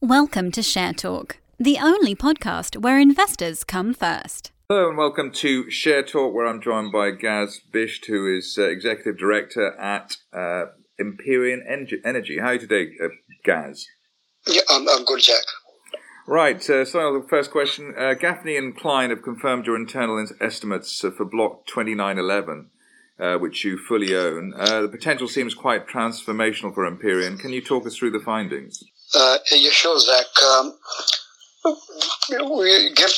Welcome to Share Talk, the only podcast where investors come first. Hello and welcome to Share Talk, where I'm joined by Gaz Bisht, who is uh, Executive Director at uh, Empyrean Energy. How are you today, uh, Gaz? Yeah, I'm, I'm good, Jack. Right, uh, so the first question. Uh, Gaffney and Cline have confirmed your internal estimates for Block 2911, uh, which you fully own. Uh, the potential seems quite transformational for Empyrean. Can you talk us through the findings? Uh, yeah, sure, Zach. Um,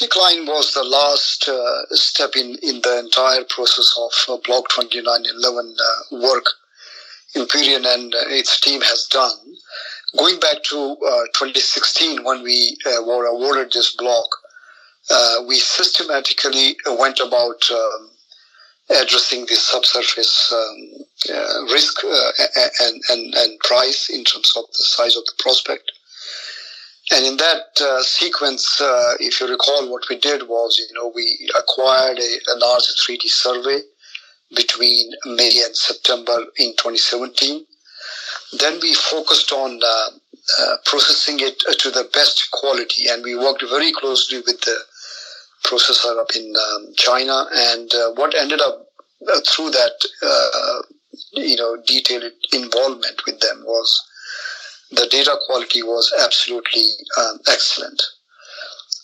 Cline was the last uh, step in, in the entire process of uh, Block 2911 uh, work Empyrean and uh, its team has done. Going back to uh, 2016, when we uh, were awarded this block, we systematically went about um, addressing the subsurface um, uh, risk uh, and, and, and price in terms of the size of the prospect. And in that uh, sequence, uh, if you recall, what we did was, you know, we acquired a, a large 3D survey between May and September in 2017. Then we focused on uh, uh, processing it to the best quality, and we worked very closely with the processor up in um, China. And uh, what ended up uh, through that, uh, you know, detailed involvement with them was the data quality was absolutely um, excellent.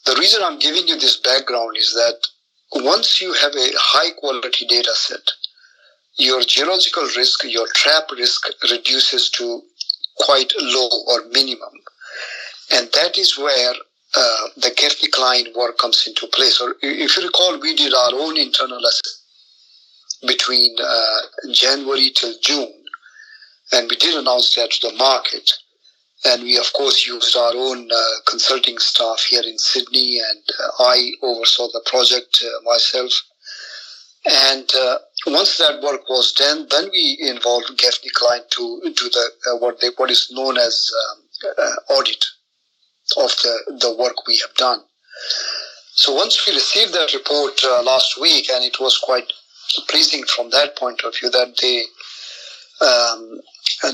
The reason I'm giving you this background is that once you have a high quality data set, your geological risk, your trap risk reduces to quite low or minimum. And that is where uh, the Gaffney Cline work comes into place. Or if you recall, we did our own internal assessment between uh, January till June, and we did announce that to the market. And we, of course, used our own uh, consulting staff here in Sydney, and uh, I oversaw the project uh, myself. And once that work was done, then we involved Gaffney Cline to do the what they, what is known as um, audit of the, the work we have done. So once we received that report uh, last week, and it was quite pleasing from that point of view that they um,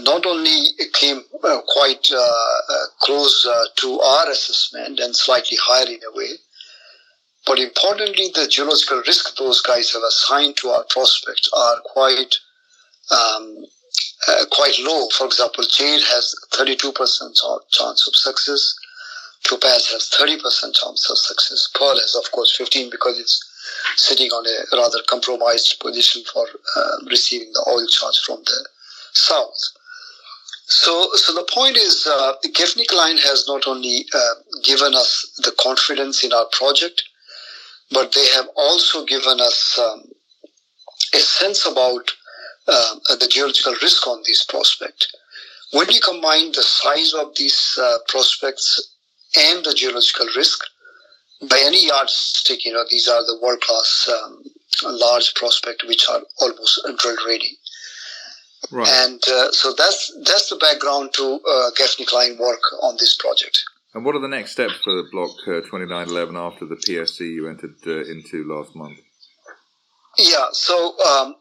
not only came uh, quite uh, uh close uh, to our assessment and slightly higher in a way, but importantly, the geological risk those guys have assigned to our prospects are quite um, uh, quite low. For example, Jade has 32% chance of success. Topaz has 30% chance of success. Pearl has, of course, 15 because it's sitting on a rather compromised position for uh, receiving the oil charge from the south. So, so the point is, uh, Gaffney Cline has not only uh, given us the confidence in our project, but they have also given us um, a sense about uh, the geological risk on this prospect. When you combine the size of these uh, prospects and the geological risk, by any yardstick, you know, these are the world class um, large prospect which are almost drill ready. Right. And uh, so that's that's the background to uh, Gaffney Cline work on this project. And what are the next steps for the block uh, 2911 after the PSC you entered uh, into last month? Yeah, so um,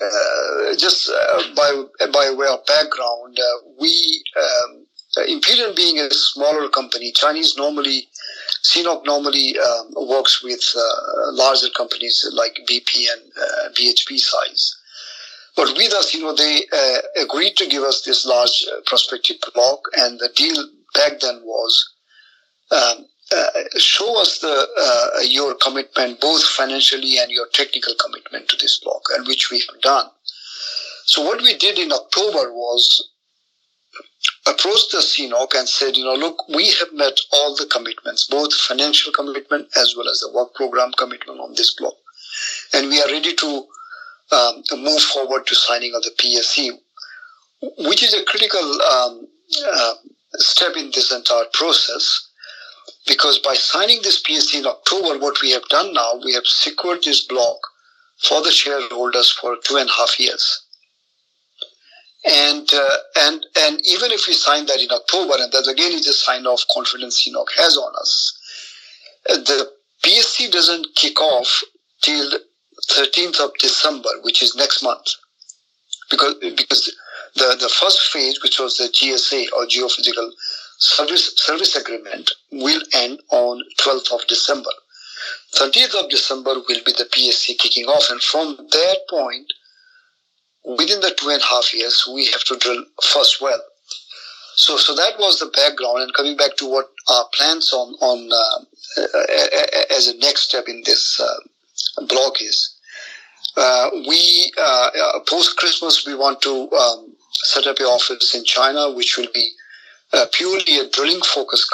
uh, just uh, by by way of background, uh, we um, Empyrean being a smaller company, Chinese normally CNOOC normally um, works with uh, larger companies like BP and uh, BHP size. But with us, you know, they uh, agreed to give us this large uh, prospective block, and the deal back then was um, uh, show us the uh, your commitment, both financially and your technical commitment to this block, and which we have done. So what we did in October was approached the CNOOC and said, you know, look, we have met all the commitments, both financial commitment as well as the work program commitment on this block. And we are ready to um, move forward to signing of the PSC, which is a critical um, uh, step in this entire process. Because by signing this PSC in October, what we have done now, we have secured this block for the shareholders for two and a half years. And uh, and and even if we sign that in October, and that again is a sign of confidence CNOOC has on us, the PSC doesn't kick off till 13th of December, which is next month, because because the the first phase, which was the GSA or geophysical service, service agreement will end on 12th of December. 30th of December will be the PSC kicking off, and from that point, within the two and a half years, we have to drill first well. So, so that was the background. And coming back to what our plans on on uh, as a next step in this uh, block is, uh, we uh, uh, post Christmas we want to um, set up an office in China, which will be uh, purely a drilling focused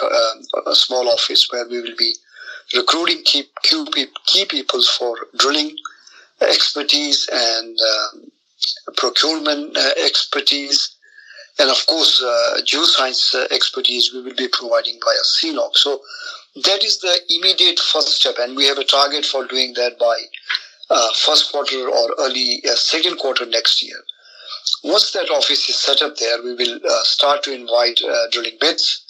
a small office where we will be recruiting key, key people for drilling expertise and um, procurement expertise and of course, uh, geoscience uh, expertise we will be providing via CNOOC. So that is the immediate first step, and we have a target for doing that by uh, first quarter or early uh, second quarter next year. Once that office is set up there, we will uh, start to invite uh, drilling bits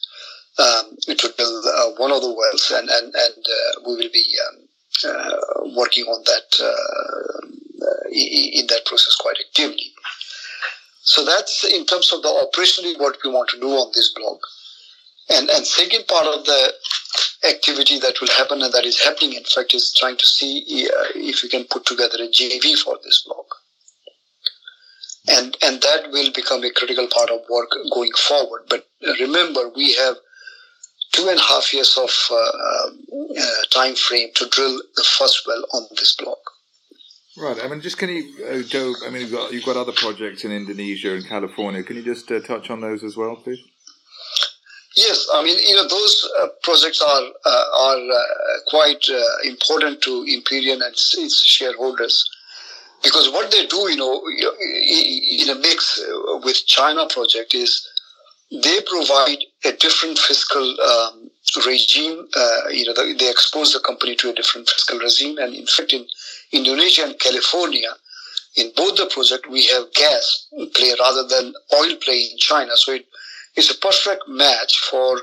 um, to build one of the wells, and and and we will be um, Uh, working on that uh, uh, in that process quite actively. So that's in terms of the operationally what we want to do on this block. And and second part of the activity that will happen and that is happening in fact is trying to see uh, if we can put together a JV for this block. And and that will become a critical part of work going forward. But remember, we have two and a half years of uh, uh, time frame to drill the first well on this block. Right. I mean, just can you uh, go? I mean, you've got, you've got other projects in Indonesia and California. Can you just uh, touch on those as well, please? Yes, I mean, you know, those uh, projects are uh, are uh, quite uh, important to Empyrean and its shareholders because what they do, you know, in a mix with China project is they provide a different fiscal um, regime. you know, they expose the company to a different fiscal regime, and in fact, in Indonesia and California, in both the project, we have gas play rather than oil play in China. So it, it's a perfect match for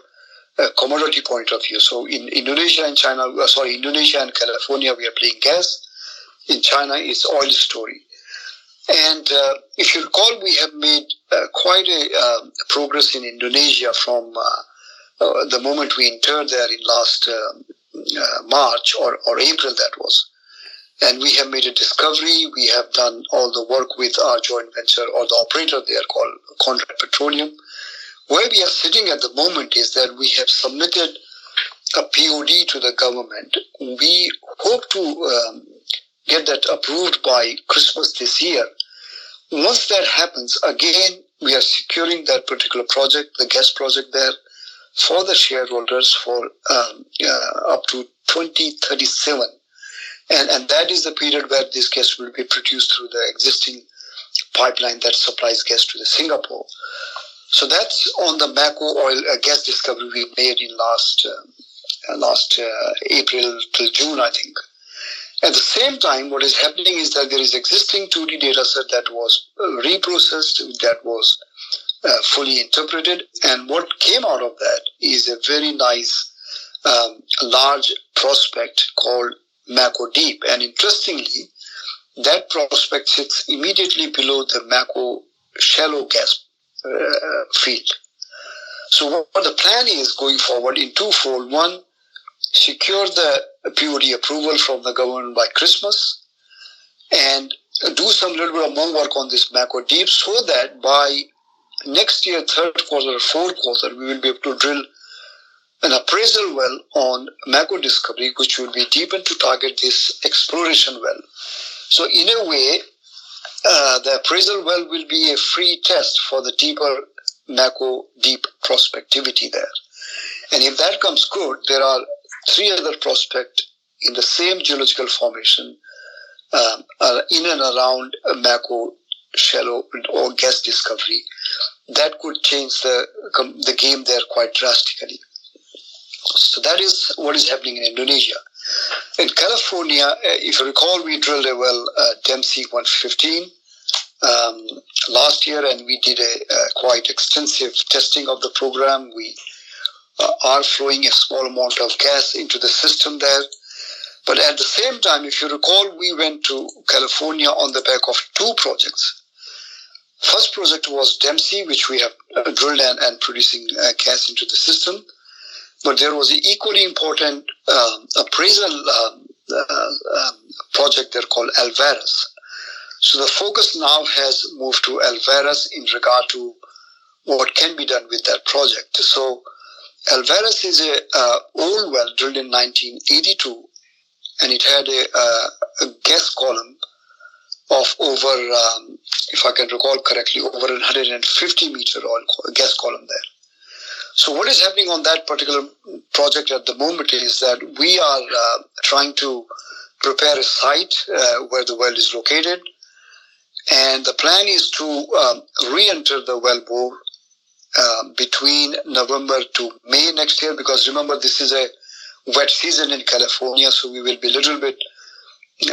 a commodity point of view. So in Indonesia and China, uh, sorry, Indonesia and California, we are playing gas. In China, it's oil story. And uh, if you recall, we have made uh, quite a uh, progress in Indonesia from uh, uh, the moment we entered there in last um, March or, or April, that was. And we have made a discovery. We have done all the work with our joint venture or the operator there called Conrad Petroleum. Where we are sitting at the moment is that we have submitted a POD to the government. We hope to um, get that approved by Christmas this year. Once that happens, again, we are securing that particular project, the gas project there, for the shareholders for um, uh, up to 2037. And, and that is the period where this gas will be produced through the existing pipeline that supplies gas to the Singapore. So that's on the Mako oil uh, gas discovery we made in last uh, last uh, April till June, I think. At the same time, what is happening is that there is existing 2D data set that was uh, reprocessed, that was uh, fully interpreted, and what came out of that is a very nice um, large prospect called Mako Deep. And interestingly, that prospect sits immediately below the Mako shallow gas uh, field. So what the plan is going forward in twofold. One, secure the POD approval from the government by Christmas and do some little bit of more work on this Mako Deep so that by next year, third quarter, fourth quarter, we will be able to drill an appraisal well on Mako discovery, which will be deepened to target this exploration well. So, in a way, uh, the appraisal well will be a free test for the deeper Mako deep prospectivity there. And if that comes good, there are three other prospects in the same geological formation um, uh, in and around a Mako shallow or gas discovery that could change the the game there quite drastically. So that is what is happening in Indonesia. In California, uh, if you recall, we drilled a well, uh, Dempsey 115, um, last year, and we did a, a, quite extensive testing of the program. We uh, are flowing a small amount of gas into the system there. But at the same time, if you recall, we went to California on the back of two projects. First project was Dempsey, which we have uh, drilled and, and producing uh, gas into the system. But there was an equally important um, appraisal um, uh, um, project there called Alvarez. So the focus now has moved to Alvarez in regard to what can be done with that project. So Alvarez is a uh, old well drilled in 1982, and it had a, uh, a gas column of over, um, if I can recall correctly, over 150 meter oil gas column there. So what is happening on that particular project at the moment is that we are uh, trying to prepare a site uh, where the well is located, and the plan is to um, re-enter the well bore um, between November to May next year because remember this is a wet season in California, so we will be a little bit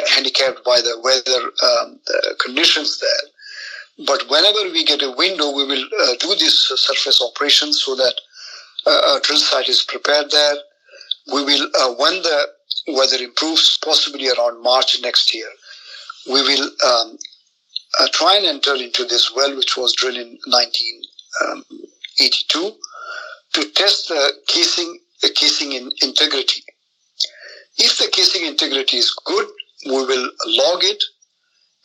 handicapped by the weather um, the conditions there. But whenever we get a window, we will uh, do this surface operation so that uh, our drill site is prepared there. We will, uh, when the weather improves, possibly around March next year, we will um, uh, try and enter into this well, which was drilled in 19. 82 to test the kissing, the casing in integrity. If the kissing integrity is good, we will log it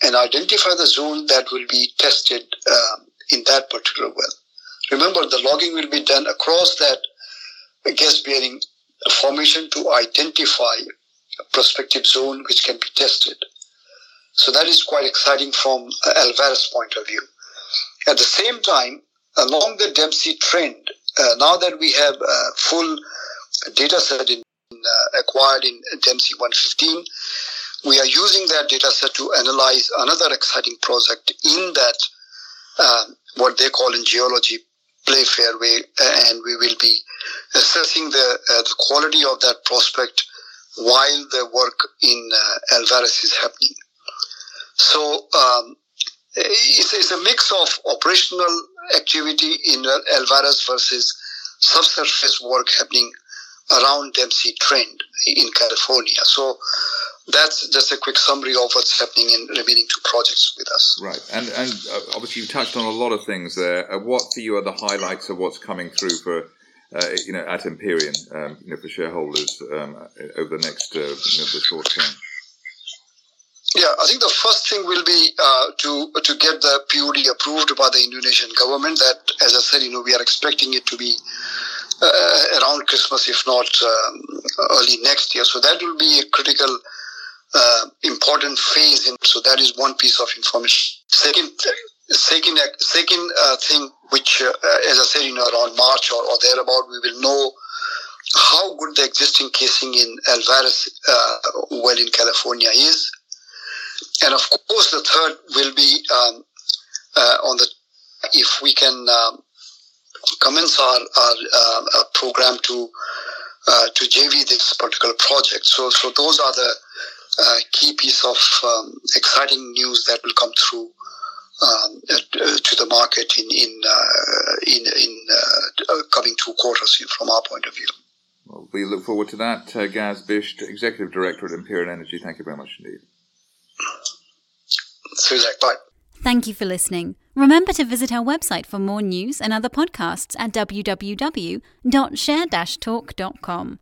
and identify the zone that will be tested um, in that particular well. Remember, the logging will be done across that gas bearing formation to identify a prospective zone which can be tested. So that is quite exciting from Alvarez's point of view. At the same time, along the Dempsey trend, uh, now that we have a full data set in, uh, acquired in Dempsey 115, we are using that data set to analyze another exciting project in that uh, what they call in geology play fairway and we will be assessing the, uh, the quality of that prospect while the work in uh, Alvarez is happening. So um, it's, it's, a mix of operational activity in Alvarez versus subsurface work happening around Dempsey Trend in California. So that's just a quick summary of what's happening in remaining two projects with us. Right, and and uh, obviously you've touched on a lot of things there. Uh, what for you are the highlights of what's coming through for uh, you know at Empyrean, um, you know, for shareholders um, over the next uh, you know, the short term? Yeah, I think the first thing will be uh, to to get the POD approved by the Indonesian government. That, as I said, you know, we are expecting it to be uh, around Christmas, if not um, early next year. So that will be a critical uh, important phase. In, so that is one piece of information. Second, second, second uh, thing, which, uh, as I said, you know, around March or, or thereabout, we will know how good the existing casing in Alvarez uh, well in California is. And of course, the third will be um, uh, on the if we can um, commence our, our, uh, our program to to JV this particular project. So, so those are the uh, key piece of um, exciting news that will come through um, uh, to the market in in uh, in, in uh, coming two quarters from our point of view. Well, we look forward to that. Uh, Gaz Bisht, Executive Director at Empyrean Energy, thank you very much indeed. Thank you for listening. Remember to visit our website for more news and other podcasts at www.share-talk.com.